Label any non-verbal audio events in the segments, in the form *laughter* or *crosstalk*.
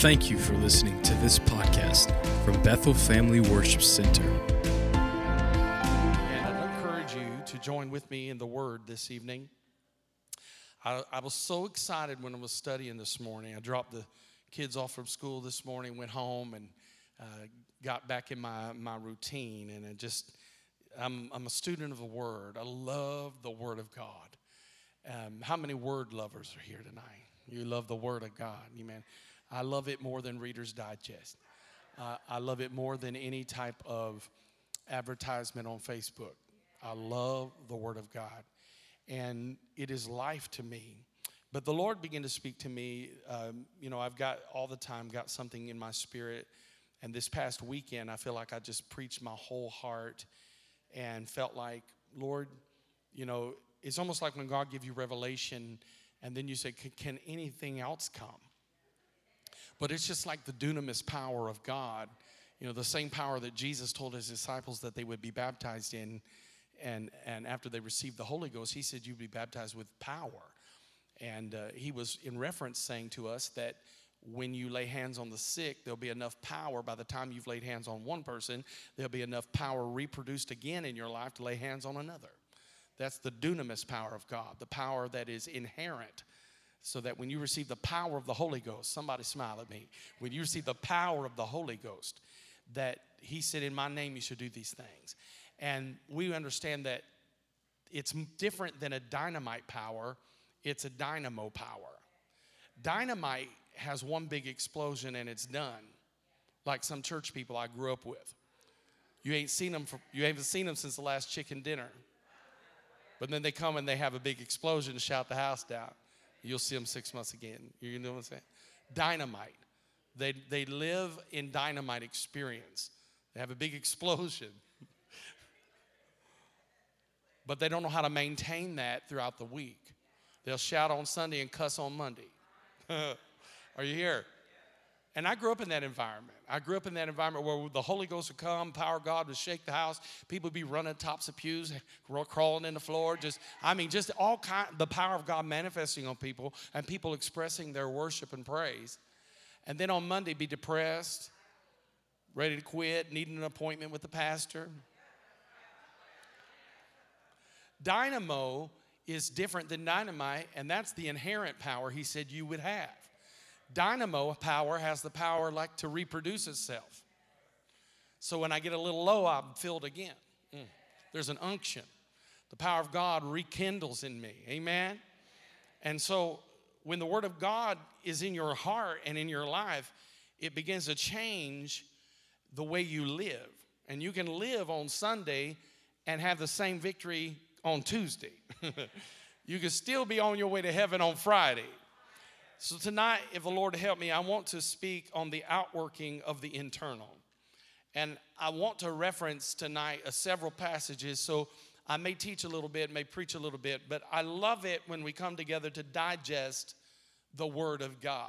Thank you for listening to this podcast from Bethel Family Worship Center. And I'd encourage you to join with me in the Word this evening. I, I, was so excited when I was studying this morning. I dropped the kids off from school this morning, went home, and uh, got back in my, my routine. And I just, I'm, I'm a student of the Word. I love the Word of God. Um, how many Word lovers are here tonight? You love the Word of God. Amen. I love it more than Reader's Digest. Uh, I love it more than any type of advertisement on Facebook. I love the Word of God, and it is life to me. But the Lord began to speak to me. Um, you know, I've got all the time got something in my spirit, and this past weekend, I feel like I just preached my whole heart, and felt like, Lord, you know, it's almost like when God gives you revelation, and then you say, "Can anything else come?" But it's just like the dunamis power of God, you know, the same power that Jesus told his disciples that they would be baptized in. And, and after they received the Holy Ghost, he said, You'd be baptized with power. And uh, he was in reference saying to us that when you lay hands on the sick, there'll be enough power by the time you've laid hands on one person, there'll be enough power reproduced again in your life to lay hands on another. That's the dunamis power of God, the power that is inherent so that when you receive the power of the Holy Ghost, somebody smile at me. When you receive the power of the Holy Ghost, that He said, In my name you should do these things. And we understand that it's different than a dynamite power, it's a dynamo power. Dynamite has one big explosion and it's done, like some church people I grew up with. You ain't seen them for, you haven't seen them since the last chicken dinner. But then they come and they have a big explosion and shout the house down. You'll see them six months again. You know what I'm saying? Dynamite. They, they live in dynamite experience. They have a big *laughs* explosion. but they don't know how to maintain that throughout the week. They'll shout on Sunday and cuss on Monday. *laughs* Are you here? And I grew up in that environment. I grew up in that environment where the Holy Ghost would come, power of God would shake the house. People would be running tops of pews, *laughs* crawling in the floor. Just, I mean, just all kind, the power of God manifesting on people and people expressing their worship and praise. And then on Monday, be depressed, ready to quit, needing an appointment with the pastor. Dynamo is different than dynamite, and that's the inherent power he said you would have. Dynamo power has the power like to reproduce itself. So when I get a little low, I'm filled again. Mm. There's an unction. The power of God rekindles in me. Amen. And so when the word of God is in your heart and in your life, it begins to change the way you live. And you can live on Sunday and have the same victory on Tuesday. *laughs* you can still be on your way to heaven on Friday. So, tonight, if the Lord help me, I want to speak on the outworking of the internal. And I want to reference tonight uh, several passages. So, I may teach a little bit, may preach a little bit, but I love it when we come together to digest the Word of God.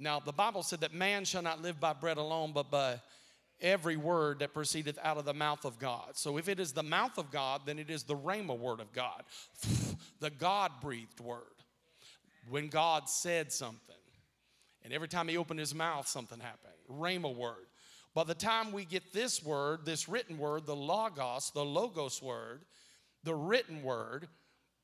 Now, the Bible said that man shall not live by bread alone, but by every word that proceedeth out of the mouth of God. So, if it is the mouth of God, then it is the Rhema word of God, *laughs* the God breathed word when God said something. And every time he opened his mouth, something happened. Rhema word. By the time we get this word, this written word, the Logos, the Logos word, the written word,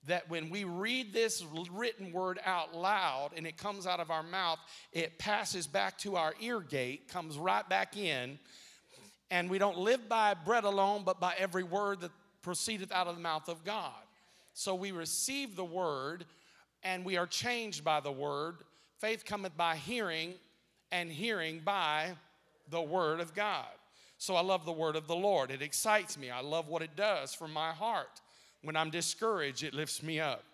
that when we read this written word out loud and it comes out of our mouth, it passes back to our ear gate, comes right back in, and we don't live by bread alone, but by every word that proceedeth out of the mouth of God. So we receive the word and we are changed by the word. Faith cometh by hearing, and hearing by the word of God. So I love the word of the Lord. It excites me. I love what it does for my heart. When I'm discouraged, it lifts me up.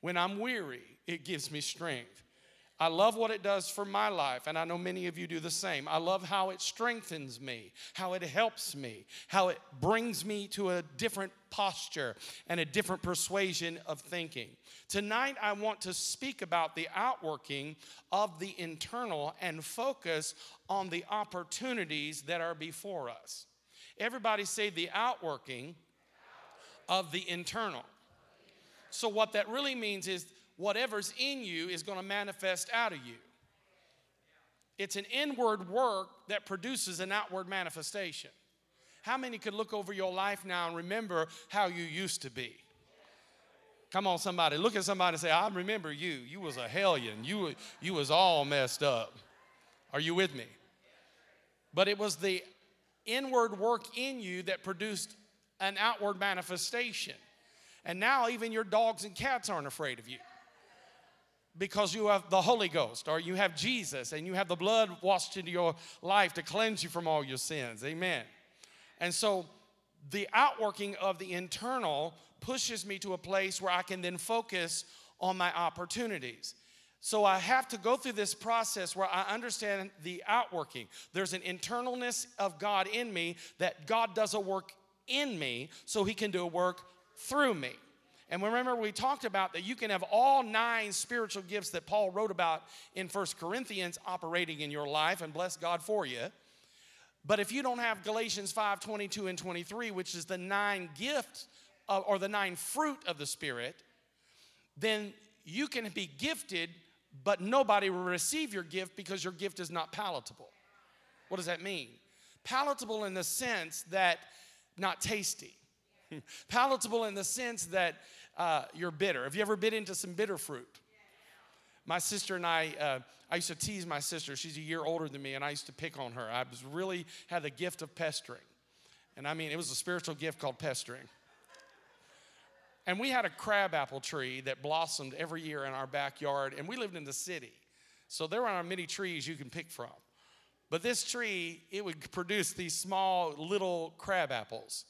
When I'm weary, it gives me strength. I love what it does for my life, and I know many of you do the same. I love how it strengthens me, how it helps me, how it brings me to a different posture and a different persuasion of thinking. Tonight, I want to speak about the outworking of the internal and focus on the opportunities that are before us. Everybody say the outworking of the internal. So, what that really means is whatever's in you is going to manifest out of you. It's an inward work that produces an outward manifestation. How many could look over your life now and remember how you used to be? Come on, somebody. Look at somebody and say, I remember you. You was a hellion. You, you was all messed up. Are you with me? But it was the inward work in you that produced an outward manifestation. And now even your dogs and cats aren't afraid of you because you have the Holy Ghost or you have Jesus and you have the blood washed into your life to cleanse you from all your sins. Amen. And so the outworking of the internal pushes me to a place where I can then focus on my opportunities. So I have to go through this process where I understand the outworking. There's an internalness of God in me that God does a work in me so he can do a work through me. And remember, we talked about that you can have all nine spiritual gifts that Paul wrote about in First Corinthians operating in your life, and bless God for you. But if you don't have Galatians 5 22 and 23, which is the nine gifts or the nine fruit of the Spirit, then you can be gifted, but nobody will receive your gift because your gift is not palatable. What does that mean? Palatable in the sense that not tasty. *laughs* palatable in the sense that uh, you're bitter. Have you ever bit into some bitter fruit? My sister and I, uh, I used to tease my sister. She's a year older than me, and I used to pick on her. I was really had the gift of pestering. And I mean, it was a spiritual gift called pestering. And we had a crabapple tree that blossomed every year in our backyard, and we lived in the city. So there aren't many trees you can pick from. But this tree, it would produce these small little crab apples.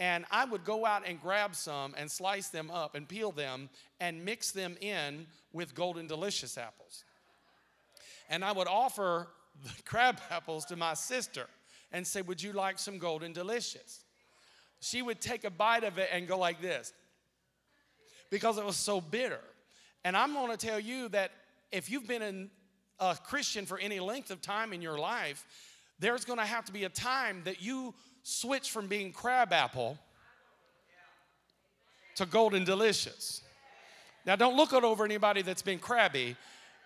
And I would go out and grab some and slice them up and peel them and mix them in with golden delicious apples. And I would offer the *laughs* crab apples to my sister and say, Would you like some golden delicious? She would take a bite of it and go like this because it was so bitter. And I'm to tell you that if you've been in a Christian for any length of time in your life, there's to have to be a time that you switch from being crab apple to golden delicious. Now, don't look it over anybody that's been crabby,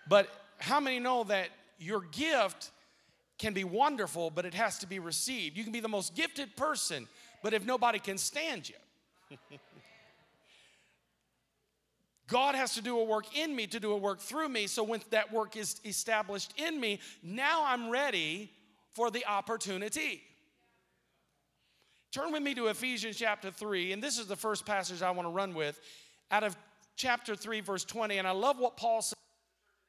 but how many know that your gift can be wonderful, but it has to be received? You can be the most gifted person, but if nobody can stand you, *laughs* God has to do a work in me to do a work through me. So when that work is established in me, now I'm ready for the opportunity. Turn with me to Ephesians chapter 3, and this is the first passage I want to run with out of chapter 3, verse 20. And I love what Paul says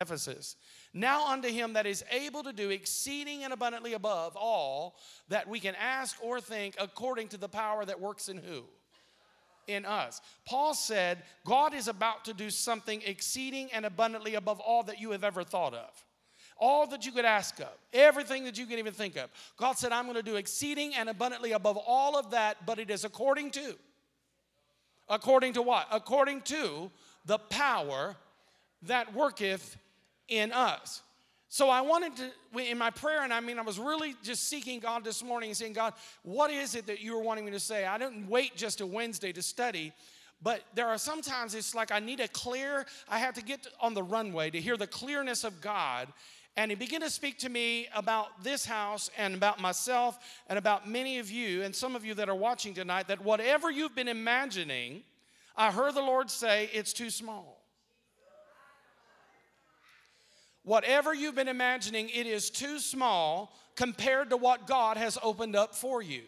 in Ephesus. Now unto him that is able to do exceeding and abundantly above all that we can ask or think according to the power that works in who? in us. Paul said, God is about to do something exceeding and abundantly above all that you have ever thought of. All that you could ask of, everything that you could even think of. God said, I'm going to do exceeding and abundantly above all of that, but it is according to. According to what? According to the power that worketh in us. So I wanted to, in my prayer, and I mean, I was really just seeking God this morning and saying, God, what is it that you were wanting me to say? I didn't wait just a Wednesday to study, but there are sometimes it's like I need a clear, I have to get on the runway to hear the clearness of God. And he began to speak to me about this house and about myself and about many of you and some of you that are watching tonight that whatever you've been imagining, I heard the Lord say it's too small. Whatever you've been imagining, it is too small compared to what God has opened up for you.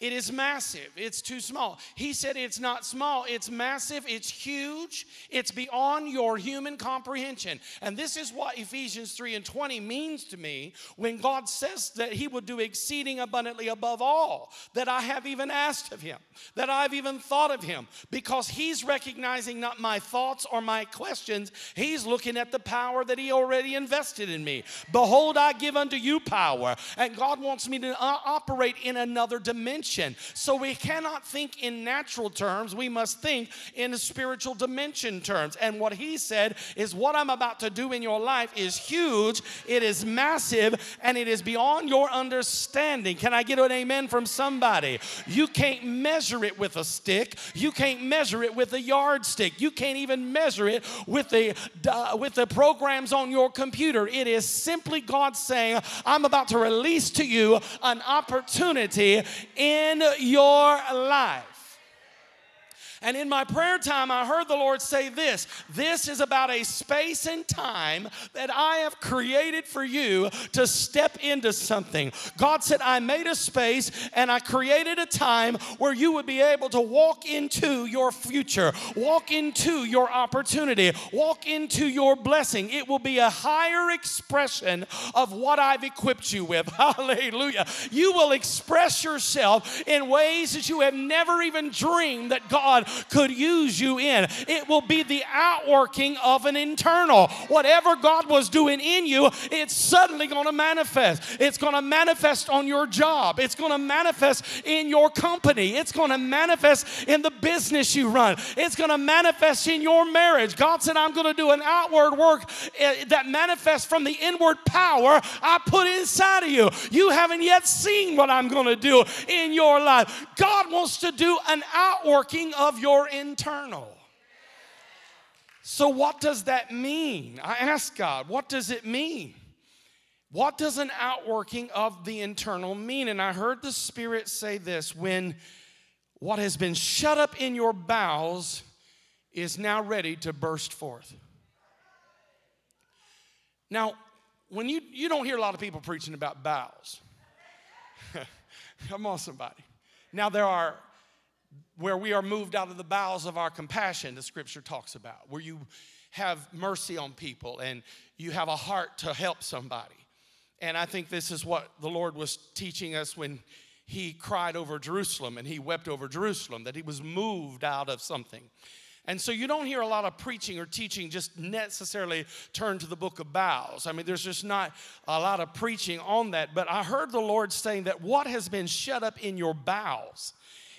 It is massive. It's too small. He said it's not small, it's massive, it's huge, it's beyond your human comprehension. And this is what Ephesians 3 and 20 means to me when God says that He will do exceeding abundantly above all that I have even asked of Him, that I've even thought of Him, because He's recognizing not my thoughts or my questions, He's looking at the power that He already invested in me. Behold, I give unto you power. And God wants me to uh, operate in another dimension dimension. So we cannot think in natural terms, we must think in spiritual dimension terms. And what he said is, What I'm about to do in your life is huge, it is massive, and it is beyond your understanding. Can I get an amen from somebody? You can't measure it with a stick, you can't measure it with a yardstick, you can't even measure it with the, uh, with the programs on your computer. It is simply God saying, I'm about to release to you an opportunity in your life. And in my prayer time, I heard the Lord say this this is about a space and time that I have created for you to step into something. God said, I made a space and I created a time where you would be able to walk into your future, walk into your opportunity, walk into your blessing. It will be a higher expression of what I've equipped you with. *laughs* Hallelujah. You will express yourself in ways that you have never even dreamed that God could use you in. It will be the outworking of an internal. Whatever God was doing in you, it's suddenly going to manifest. It's going to manifest on your job. It's going to manifest in your company. It's going to manifest in the business you run. It's going to manifest in your marriage. God said, I'm going to do an outward work eh, that manifests from the inward power I put inside of you. You haven't yet seen what I'm going to do in your life. God wants to do an outworking of your internal. So, what does that mean? I ask God, what does it mean? What does an outworking of the internal mean? And I heard the Spirit say this when what has been shut up in your bowels is now ready to burst forth. Now, when you, you don't hear a lot of people preaching about bowels. *laughs* Come on, somebody. Now, there are where we are moved out of the bowels of our compassion, the scripture talks about, where you have mercy on people and you have a heart to help somebody. And I think this is what the Lord was teaching us when he cried over Jerusalem and he wept over Jerusalem, that he was moved out of something. And so you don't hear a lot of preaching or teaching just necessarily turn to the book of bowels. I mean, there's just not a lot of preaching on that. But I heard the Lord saying that what has been shut up in your bowels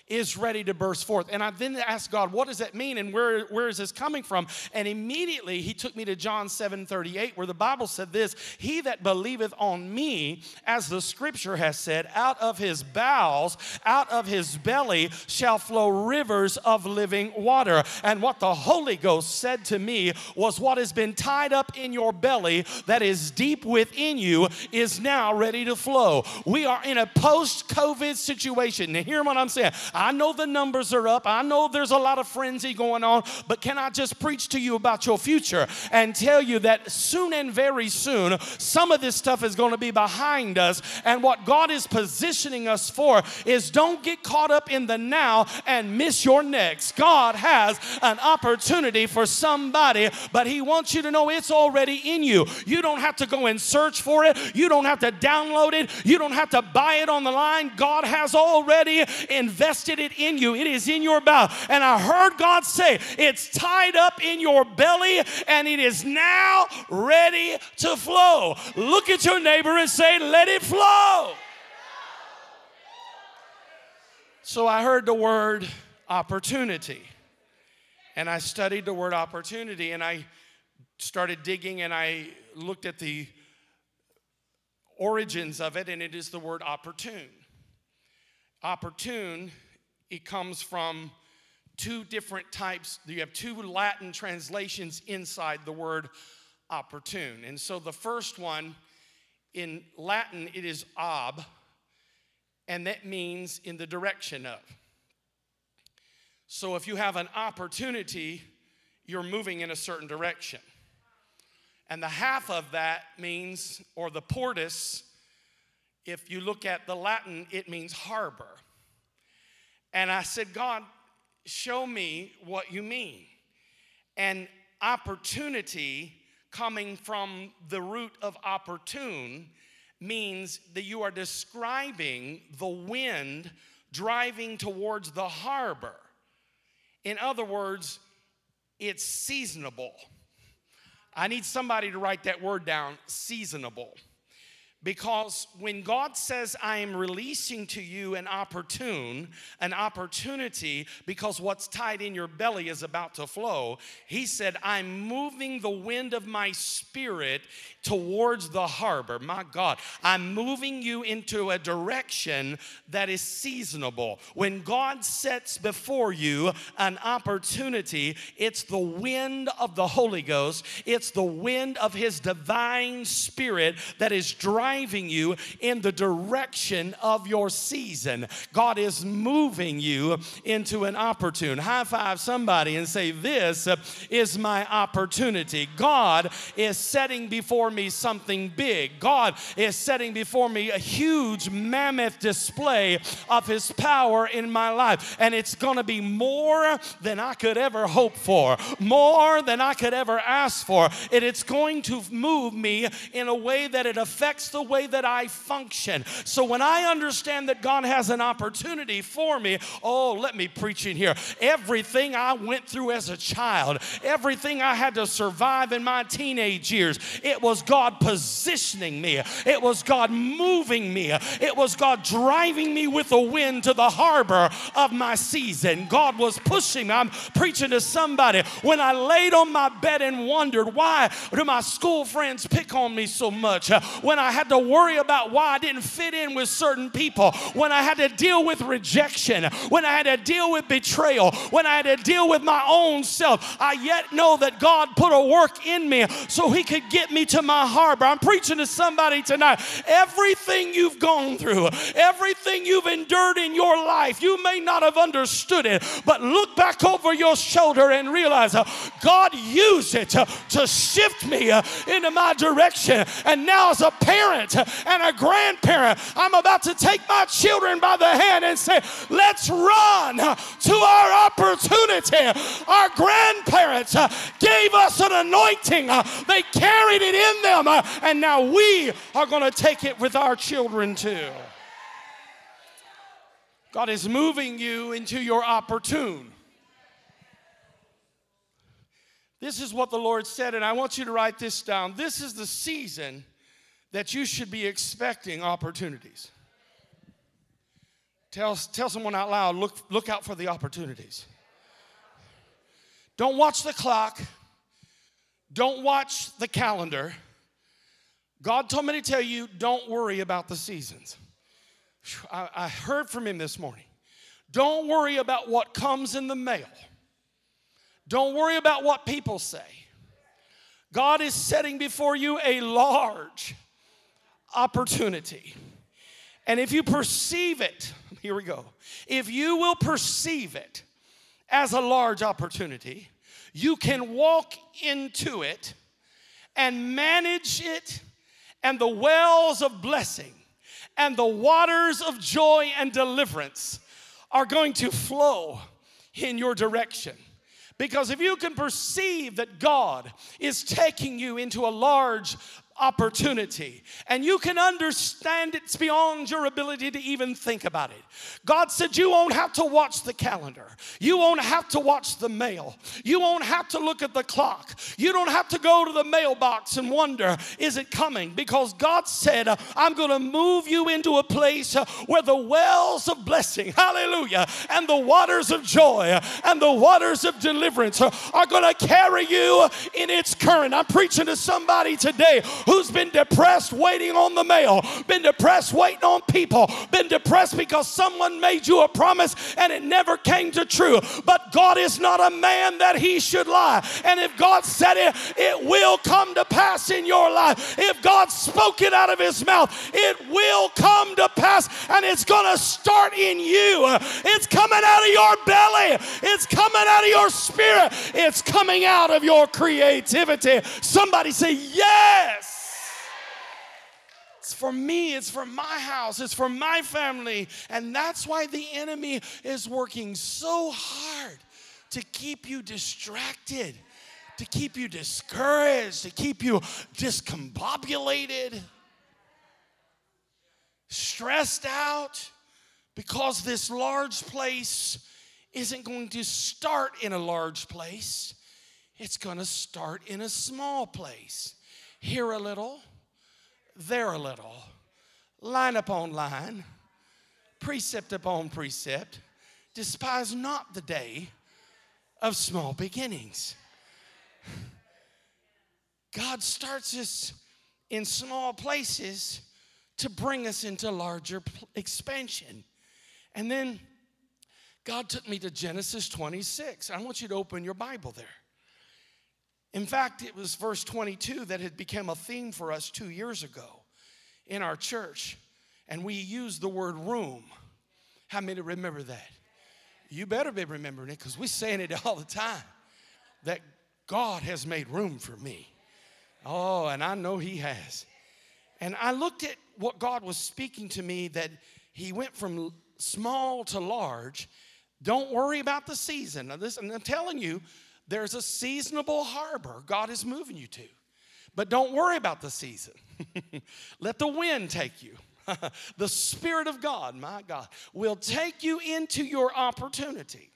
is ready to burst forth. And I then asked God, what does that mean and where, where is this coming from? And immediately he took me to John 7 38, where the Bible said this He that believeth on me, as the scripture has said, out of his bowels, out of his belly shall flow rivers of living water. And what the Holy Ghost said to me was, What has been tied up in your belly that is deep within you is now ready to flow. We are in a post COVID situation. Now, hear what I'm saying. I know the numbers are up. I know there's a lot of frenzy going on, but can I just preach to you about your future and tell you that soon and very soon, some of this stuff is going to be behind us. And what God is positioning us for is don't get caught up in the now and miss your next. God has an opportunity for somebody, but He wants you to know it's already in you. You don't have to go and search for it, you don't have to download it, you don't have to buy it on the line. God has already invested it in you. It is in your mouth. And I heard God say, It's tied up in your belly and it is now ready to flow. Look at your neighbor and say, Let it flow. So I heard the word opportunity. And I studied the word opportunity and I started digging and I looked at the origins of it, and it is the word opportune. Opportune it comes from two different types. You have two Latin translations inside the word opportune. And so the first one in Latin, it is ob, and that means in the direction of. So if you have an opportunity, you're moving in a certain direction. And the half of that means, or the portus, if you look at the Latin, it means harbor. And I said, God, show me what you mean. And opportunity coming from the root of opportune means that you are describing the wind driving towards the harbor. In other words, it's seasonable. I need somebody to write that word down seasonable. Because when God says, I am releasing to you an opportune, an opportunity, because what's tied in your belly is about to flow, He said, I'm moving the wind of my spirit towards the harbor. My God, I'm moving you into a direction that is seasonable. When God sets before you an opportunity, it's the wind of the Holy Ghost, it's the wind of His divine spirit that is driving you in the direction of your season. God is moving you into an opportune. High five somebody and say, This is my opportunity. God is setting before before me something big. God is setting before me a huge mammoth display of His power in my life. And it's going to be more than I could ever hope for, more than I could ever ask for. And it's going to move me in a way that it affects the way that I function. So when I understand that God has an opportunity for me, oh, let me preach in here. Everything I went through as a child, everything I had to survive in my teenage years, it was was God positioning me, it was God moving me, it was God driving me with the wind to the harbor of my season. God was pushing me. I'm preaching to somebody. When I laid on my bed and wondered, why do my school friends pick on me so much? When I had to worry about why I didn't fit in with certain people, when I had to deal with rejection, when I had to deal with betrayal, when I had to deal with my own self, I yet know that God put a work in me so He could get me to my harbor. I'm preaching to somebody tonight. Everything you've gone through, everything you've endured in your life, you may not have understood it, but look back over your shoulder and realize uh, God used it to, to shift me uh, into my direction. And now, as a parent and a grandparent, I'm about to take my children by the hand and say, Let's run to our opportunity. Our grandparents uh, gave us an anointing, they carried it in them. Uh, and now we are going to take it with our children too. God is moving you into your opportune. This is what the Lord said, and I want you to write this down. This is the season that you should be expecting opportunities. Tell, tell someone out loud look, look out for the opportunities. Don't watch the clock, don't watch the calendar. God told me to tell you, don't worry about the seasons. I, I heard from him this morning. Don't worry about what comes in the mail. Don't worry about what people say. God is setting before you a large opportunity. And if you perceive it, here we go. If you will perceive it as a large opportunity, you can walk into it and manage it and the wells of blessing and the waters of joy and deliverance are going to flow in your direction. Because if you can perceive that God is taking you into a large opportunity. And you can understand it's beyond your ability to even think about it. God said, You won't have to watch the calendar. You won't have to watch the mail. You won't have to look at the clock. You don't have to go to the mailbox and wonder, Is it coming? Because God said, I'm going to move you into a place where the wells of blessing, hallelujah, and the waters of joy and the waters of deliverance are going to carry you in its current. I'm preaching to somebody today who's been depressed waiting on the mail, been depressed waiting on people, been depressed because someone made you a promise and it never came to true. But God is not a man that he should lie. And if God said it, it will come to pass in your life. If God spoke it out of his mouth, it will come to pass and it's going to start in you. It's coming out of your belly, it's coming out of your spirit, it's coming out of your creativity. Somebody say, Yes. It's for me, it's for my house, it's for my family. And that's why the enemy is working so hard to keep you distracted, to keep you discouraged, to keep you discombobulated, stressed out, because this large place isn't going to start in a large place, it's going to start in a small place. Here a little there a little, line upon line, precept upon precept. Despise not the day of small beginnings. God starts us in small places to bring us into larger expansion. And then God took me to Genesis 26. I want you to open your Bible there. In fact, it was verse 22 that had become a theme for us two years ago in our church. And we used the word room. How many remember that? You better be remembering it because we're saying it *laughs* all the time that God has made room for me. Oh, and I know He has. And I looked at what God was speaking to me that He went from small to large. Don't worry about the season. Now, this, and I'm telling you, there's a seasonable harbor God is moving you to. But don't worry about the season. *laughs* Let the wind take you. *laughs* the Spirit of God, my God, will take you into your opportunity.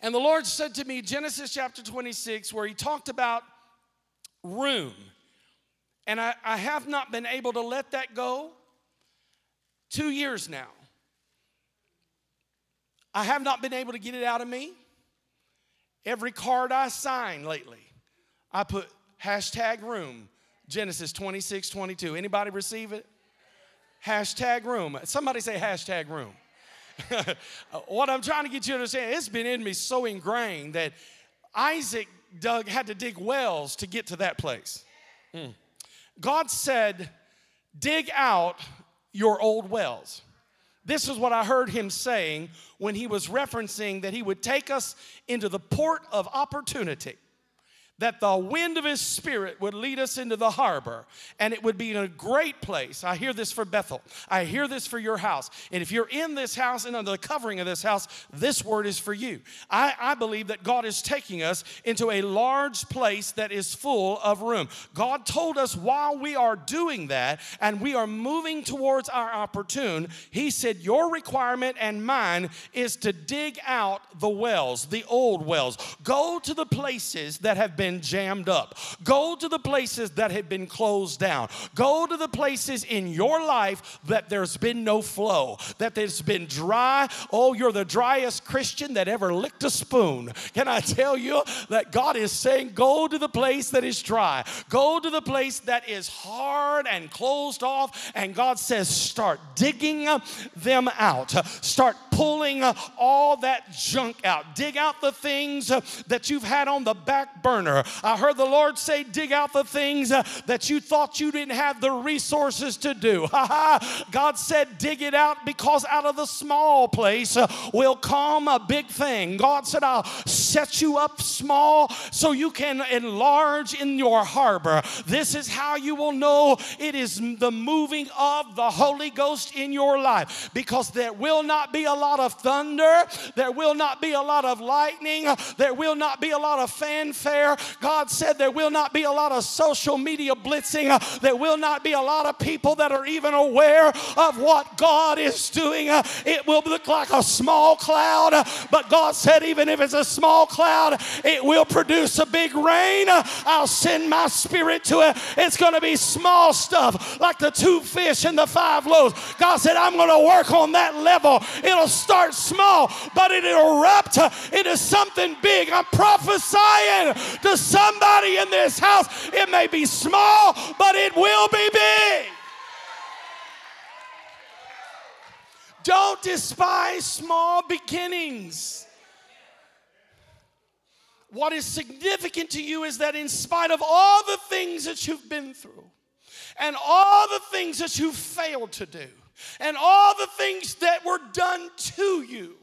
And the Lord said to me, Genesis chapter 26, where He talked about room. And I, I have not been able to let that go two years now. I have not been able to get it out of me. Every card I sign lately, I put hashtag room, Genesis 26, 22. Anybody receive it? Hashtag room. Somebody say hashtag room. *laughs* what I'm trying to get you to understand, it's been in me so ingrained that Isaac dug, had to dig wells to get to that place. Mm. God said, dig out your old wells. This is what I heard him saying when he was referencing that he would take us into the port of opportunity that the wind of his spirit would lead us into the harbor and it would be in a great place. I hear this for Bethel. I hear this for your house. And if you're in this house and under the covering of this house, this word is for you. I, I believe that God is taking us into a large place that is full of room. God told us while we are doing that and we are moving towards our opportune, He said, Your requirement and mine is to dig out the wells, the old wells. Go to the places that have been been jammed up. Go to the places that have been closed down. Go to the places in your life that there's been no flow, that there's been dry. Oh, you're the driest Christian that ever licked a spoon. Can I tell you that God is saying, go to the place that is dry, go to the place that is hard and closed off. And God says, start digging them out, start pulling all that junk out, dig out the things that you've had on the back burner I heard the Lord say, dig out the things uh, that you thought you didn't have the resources to do. *laughs* God said, dig it out because out of the small place uh, will come a big thing. God said, I'll set you up small so you can enlarge in your harbor. This is how you will know it is the moving of the Holy Ghost in your life because there will not be a lot of thunder, there will not be a lot of lightning, there will not be a lot of fanfare, God said there will not be a lot of social media blitzing, there will not be a lot of people that are even aware of what God is doing. It will look like a small cloud, but God said, even if it's a small cloud, it will produce a big rain. I'll send my spirit to it. It's going to be small stuff like the two fish and the five loaves. God said, I'm going to work on that level. It'll start small, but it'll erupt into something big. I'm prophesying to somebody in this house. It may be small, but it will be big. Don't despise small beginnings. What is significant to you is that, in spite of all the things that you've been through, and all the things that you've failed to do, and all the things that were done to you,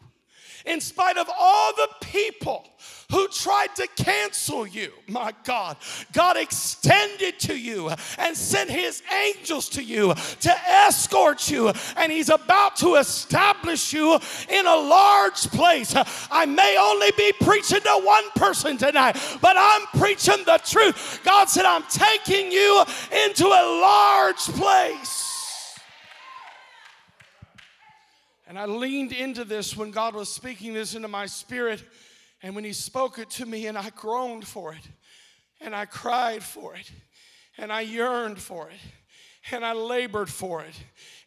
in spite of all the people who tried to cancel you. My God, God extended to you and sent his angels to you to escort you, and he's about to establish you in a large place. I may only be preaching to one person tonight, but I'm preaching the truth. God said, I'm taking you into a large place. And I leaned into this when God was speaking this into my spirit. And when He spoke it to me, and I groaned for it, and I cried for it, and I yearned for it. and I labored for it.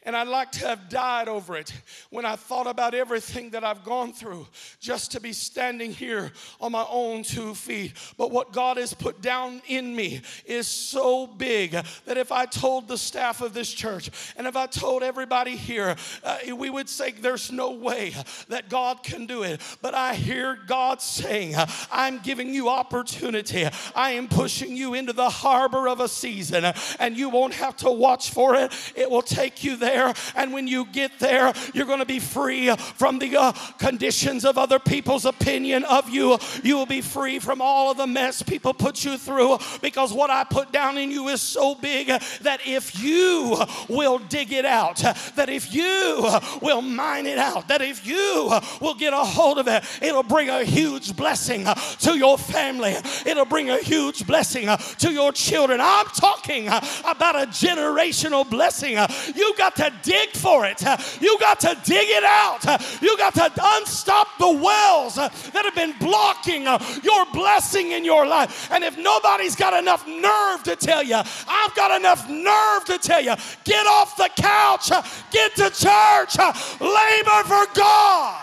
And I'd like to have died over it when I thought about everything that I've gone through just to be standing here on my own two feet. But what God has put down in me is so big that if I told the staff of this church and if I told everybody here, uh, we would say there's no way that God can do it. But I hear God saying, I'm giving you opportunity. I am pushing you into the harbor of a season, and you won't have to watch for it. It will take you there. And when you get there, you're going to be free from the uh, conditions of other people's opinion of you. You will be free from all of the mess people put you through because what I put down in you is so big that if you will dig it out, that if you will mine it out, that if you will get a hold of it, it'll bring a huge blessing to your family. It'll bring a huge blessing to your children. I'm talking about a generational blessing. You got to dig for it. You got to dig it out. You got to unstop the wells that have been blocking your blessing in your life. And if nobody's got enough nerve to tell you, I've got enough nerve to tell you, get off the couch, get to church, labor for God.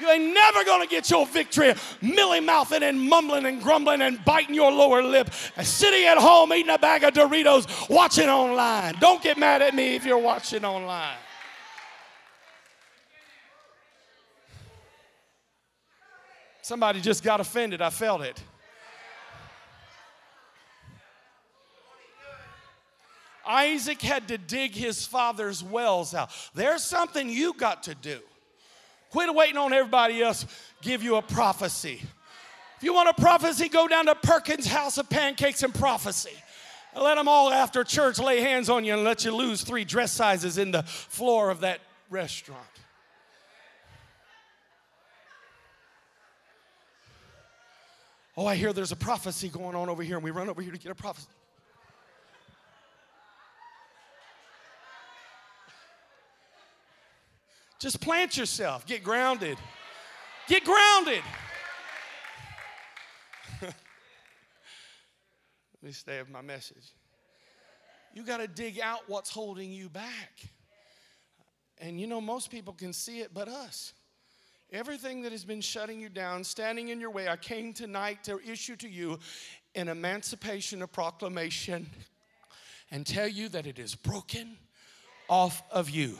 You ain't never gonna get your victory milly mouthing and mumbling and grumbling and biting your lower lip, sitting at home eating a bag of Doritos, watching online. Don't get mad at me if you're watching online. Somebody just got offended. I felt it. Isaac had to dig his father's wells out. There's something you got to do. Quit waiting on everybody else give you a prophecy. If you want a prophecy, go down to Perkins House of Pancakes and Prophecy. Let them all after church lay hands on you and let you lose three dress sizes in the floor of that restaurant. Oh, I hear there's a prophecy going on over here, and we run over here to get a prophecy. Just plant yourself, get grounded. Get grounded. *laughs* Let me stay with my message. You got to dig out what's holding you back. And you know, most people can see it but us. Everything that has been shutting you down, standing in your way, I came tonight to issue to you an emancipation, a proclamation, and tell you that it is broken off of you.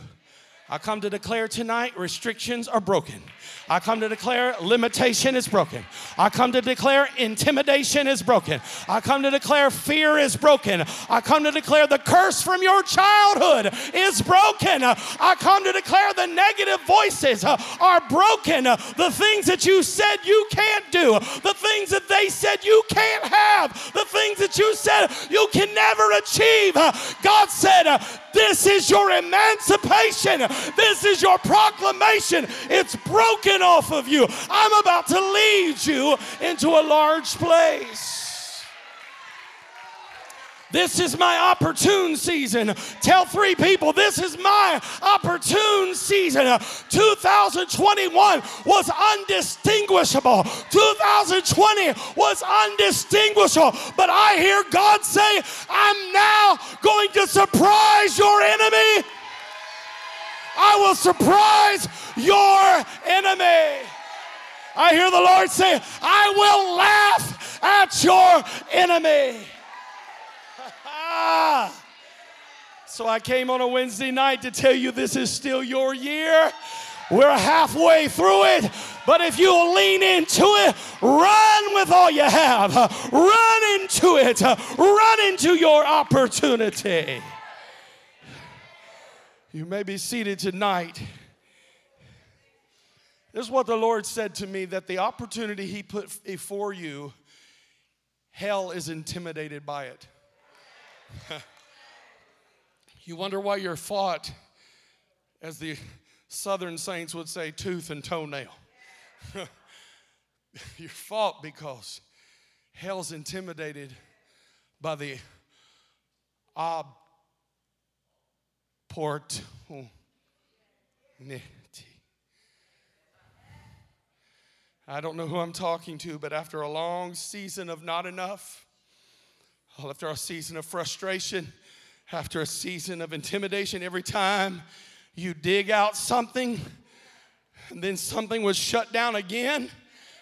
I come to declare tonight restrictions are broken. I come to declare limitation is broken. I come to declare intimidation is broken. I come to declare fear is broken. I come to declare the curse from your childhood is broken. I come to declare the negative voices are broken. The things that you said you can't do, the things that they said you can't have, the things that you said you can never achieve. God said, This is your emancipation. This is your proclamation. It's broken off of you. I'm about to lead you into a large place. This is my opportune season. Tell three people, this is my opportune season. 2021 was undistinguishable. 2020 was undistinguishable. But I hear God say, I'm now going to surprise your enemy. I will surprise your enemy. I hear the Lord say, I will laugh at your enemy. *laughs* so I came on a Wednesday night to tell you this is still your year. We're halfway through it, but if you'll lean into it, run with all you have. Run into it. Run into your opportunity. You may be seated tonight. This is what the Lord said to me that the opportunity He put before you, hell is intimidated by it. *laughs* you wonder why you're fought, as the southern saints would say, tooth and toenail. *laughs* you're fought because hell's intimidated by the ob opportunity. I don't know who I'm talking to, but after a long season of not enough, after a season of frustration, after a season of intimidation, every time you dig out something, and then something was shut down again,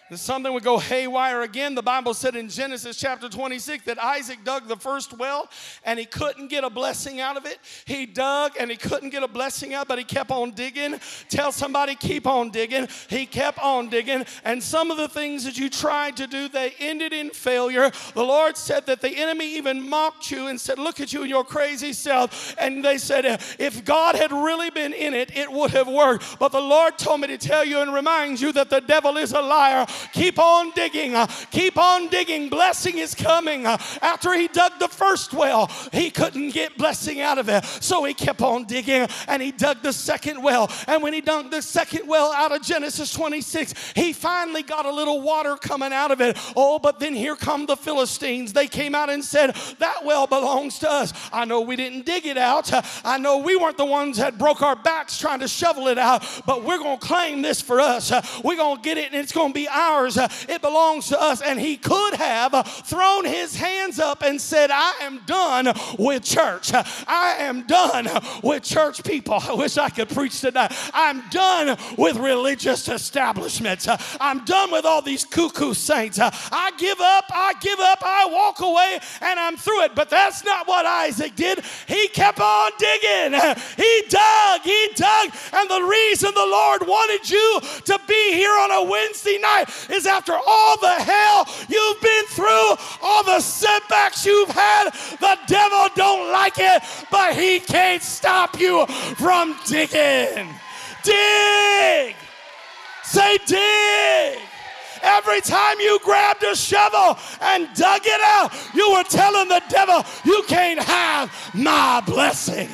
and something would go haywire again. The Bible said in Genesis chapter 26 that Isaac dug the first well and he couldn't get a blessing out of it. He dug and he couldn't get a blessing out, but he kept on digging. Tell somebody, keep on digging. He kept on digging. And some of the things that you tried to do, they ended in failure. The Lord said that the enemy even mocked you and said, Look at you and your crazy self. And they said, If God had really been in it, it would have worked. But the Lord told me to tell you and remind you that the devil is a liar. Keep on digging. Uh, keep on digging. Blessing is coming. Uh, after he dug the first well, he couldn't get blessing out of it. So he kept on digging and he dug the second well. And when he dug the second well out of Genesis 26, he finally got a little water coming out of it. Oh, but then here come the Philistines. They came out and said, That well belongs to us. I know we didn't dig it out. I know we weren't the ones that broke our backs trying to shovel it out, but we're going to claim this for us. We're going to get it and it's going to be ours. Uh, it belongs to us. And he could have uh, thrown his hands up and said, I am done with church. I am done with church people. I wish I could preach tonight. I'm done with religious establishments. I'm done with all these cuckoo saints. I give up, I give up, I walk away, and I'm through it. But that's not what Isaac did. He kept on digging. He dug, he dug. And the reason the Lord wanted you to be here on a Wednesday night is after all the hell you've been through, all the setbacks you've had, the devil don't like it, but he can't stop you from digging. Dig. Say dig. Every time you grabbed a shovel and dug it out, you were telling the devil, You can't have my blessing.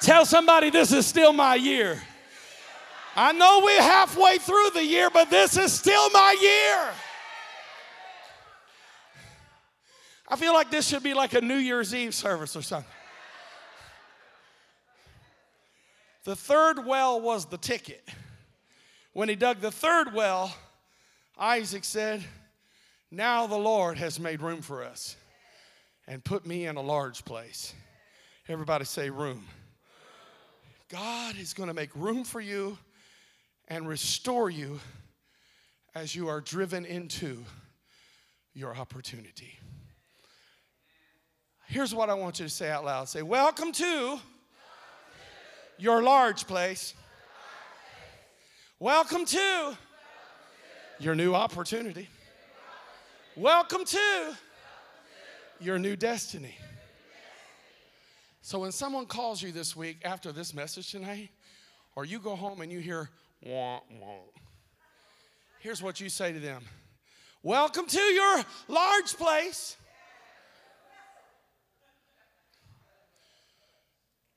Tell somebody this is still my year. I know we're halfway through the year, but this is still my year. I feel like this should be like a New Year's Eve service or something. The third well was the ticket. When he dug the third well, Isaac said, Now the Lord has made room for us and put me in a large place. Everybody say, room. God is going to make room for you and restore you as you are driven into your opportunity. Here's what I want you to say out loud say, Welcome to your large place. Welcome to your new opportunity. Welcome to your new destiny. So when someone calls you this week after this message tonight, or you go home and you hear, wah, wah. Here's what you say to them Welcome to your large place.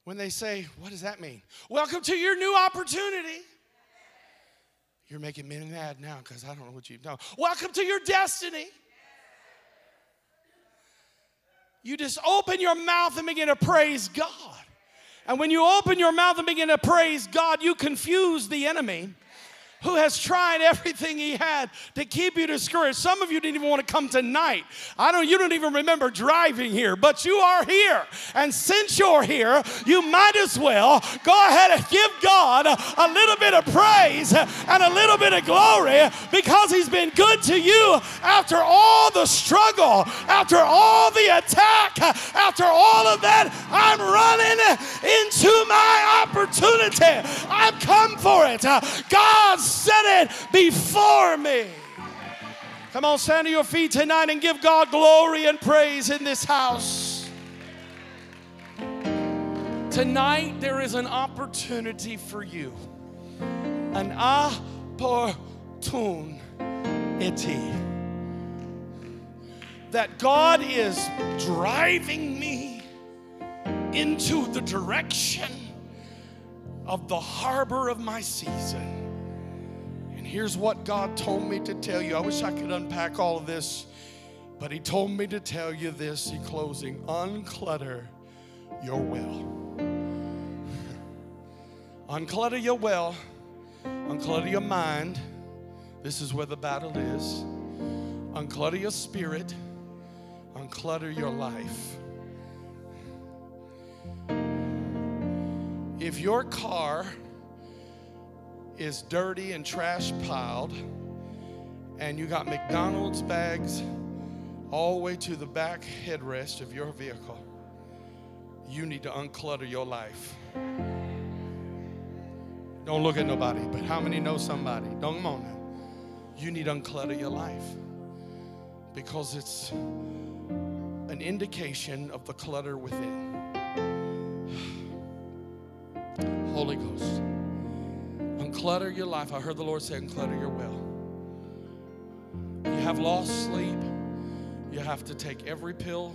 When they say, What does that mean? Welcome to your new opportunity. You're making me mad now because I don't know what you've done. Welcome to your destiny. You just open your mouth and begin to praise God. And when you open your mouth and begin to praise God, you confuse the enemy who has tried everything he had to keep you discouraged. Some of you didn't even want to come tonight. I don't you don't even remember driving here, but you are here. And since you're here, you might as well go ahead and give God a, little bit of praise and a little bit of glory because he's been good to you after all the struggle, after all the attack, after all of that. I'm running into my opportunity. I've come for it. God's set it before me. Come on, stand to your feet tonight and give God glory and praise in this house. Tonight, there is an opportunity for you. An opportunity. That God is driving me into the direction of the harbor of my season here's what God told me to tell you. I wish I could unpack all of this, but He told me to tell you this in closing unclutter your well. *laughs* unclutter your well, unclutter your mind. This is where the battle is. Unclutter your spirit, unclutter your life. If your car is dirty and trash piled, and you got McDonald's bags all the way to the back headrest of your vehicle, you need to unclutter your life. Don't look at nobody, but how many know somebody? Don't now. You need to unclutter your life because it's an indication of the clutter within. *sighs* Holy Ghost, unclutter your life. I heard the Lord say, unclutter your well. You have lost sleep. You have to take every pill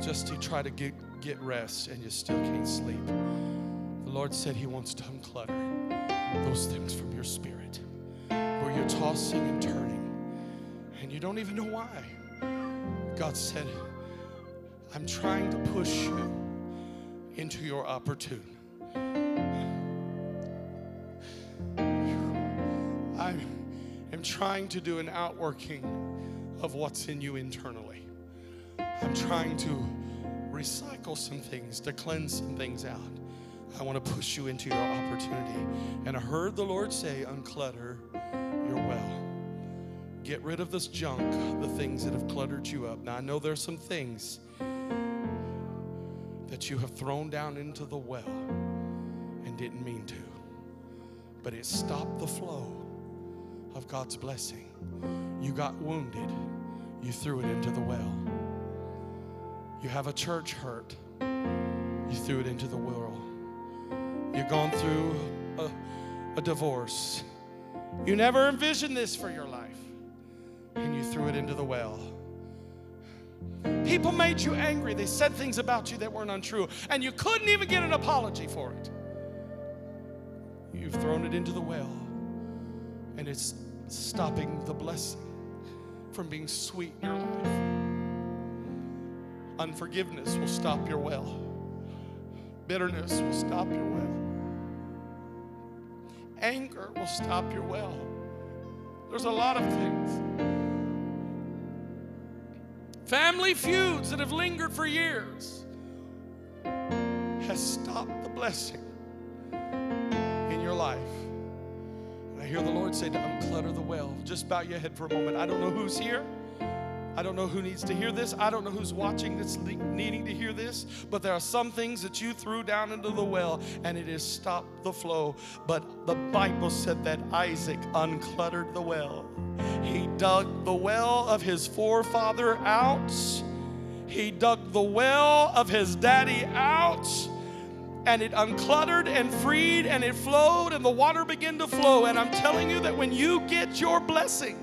just to try to get, get rest, and you still can't sleep. The Lord said He wants to unclutter those things from your spirit where you're tossing and turning, and you don't even know why. God said, I'm trying to push you into your opportune. Trying to do an outworking of what's in you internally. I'm trying to recycle some things, to cleanse some things out. I want to push you into your opportunity. And I heard the Lord say, unclutter your well. Get rid of this junk, the things that have cluttered you up. Now, I know there's some things that you have thrown down into the well and didn't mean to, but it stopped the flow of God's blessing. You got wounded, you threw it into the well. You have a church hurt, you threw it into the well. You've gone through a, a divorce. You never envisioned this for your life, and you threw it into the well. People made you angry. They said things about you that weren't untrue, and you couldn't even get an apology for it. You've thrown it into the well, and it's stopping the blessing from being sweet in your life. Unforgiveness will stop your well, bitterness will stop your well, anger will stop your well. There's a lot of things. Family feuds that have lingered for years has stopped the blessing in your life. Hear the Lord say to unclutter the well. Just bow your head for a moment. I don't know who's here. I don't know who needs to hear this. I don't know who's watching this needing to hear this, but there are some things that you threw down into the well and it has stopped the flow. But the Bible said that Isaac uncluttered the well. He dug the well of his forefather out. He dug the well of his daddy out. And it uncluttered and freed and it flowed and the water began to flow. And I'm telling you that when you get your blessing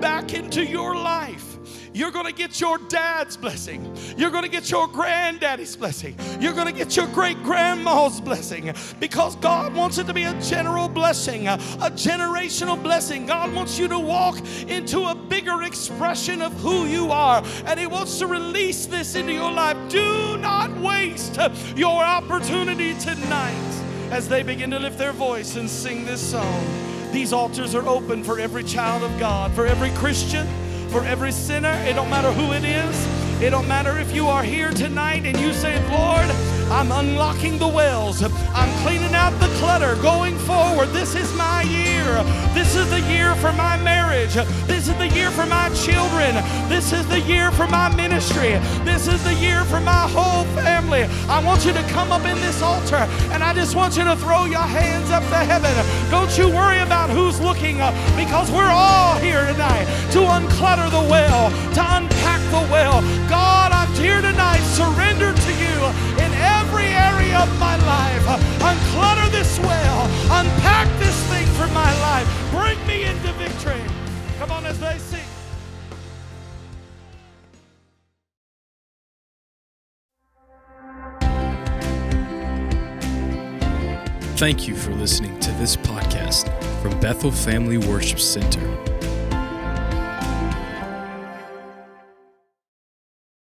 back into your life, you're going to get your dad's blessing. You're going to get your granddaddy's blessing. You're going to get your great grandma's blessing because God wants it to be a general blessing, a, a generational blessing. God wants you to walk into a bigger expression of who you are, and He wants to release this into your life. Do not waste your opportunity tonight as they begin to lift their voice and sing this song. These altars are open for every child of God, for every Christian for every sinner. It don't matter who it is. It don't matter if you are here tonight and you say, Lord, I'm unlocking the wells. I'm cleaning out the clutter going forward. This is my year. This is the year for my marriage. This is the year for my children. This is the year for my ministry. This is the year for my whole family. I want you to come up in this altar and I just want you to throw your hands up to heaven. Don't you worry about who's looking because we're all here tonight to unclutter the well, to unpack the well. God, I'm here tonight, surrender to you area of my life. Unclutter this well, unpack this thing for my life. Bring me into victory. Come on as they sing. Thank you for listening to this podcast from Bethel Family Worship Center.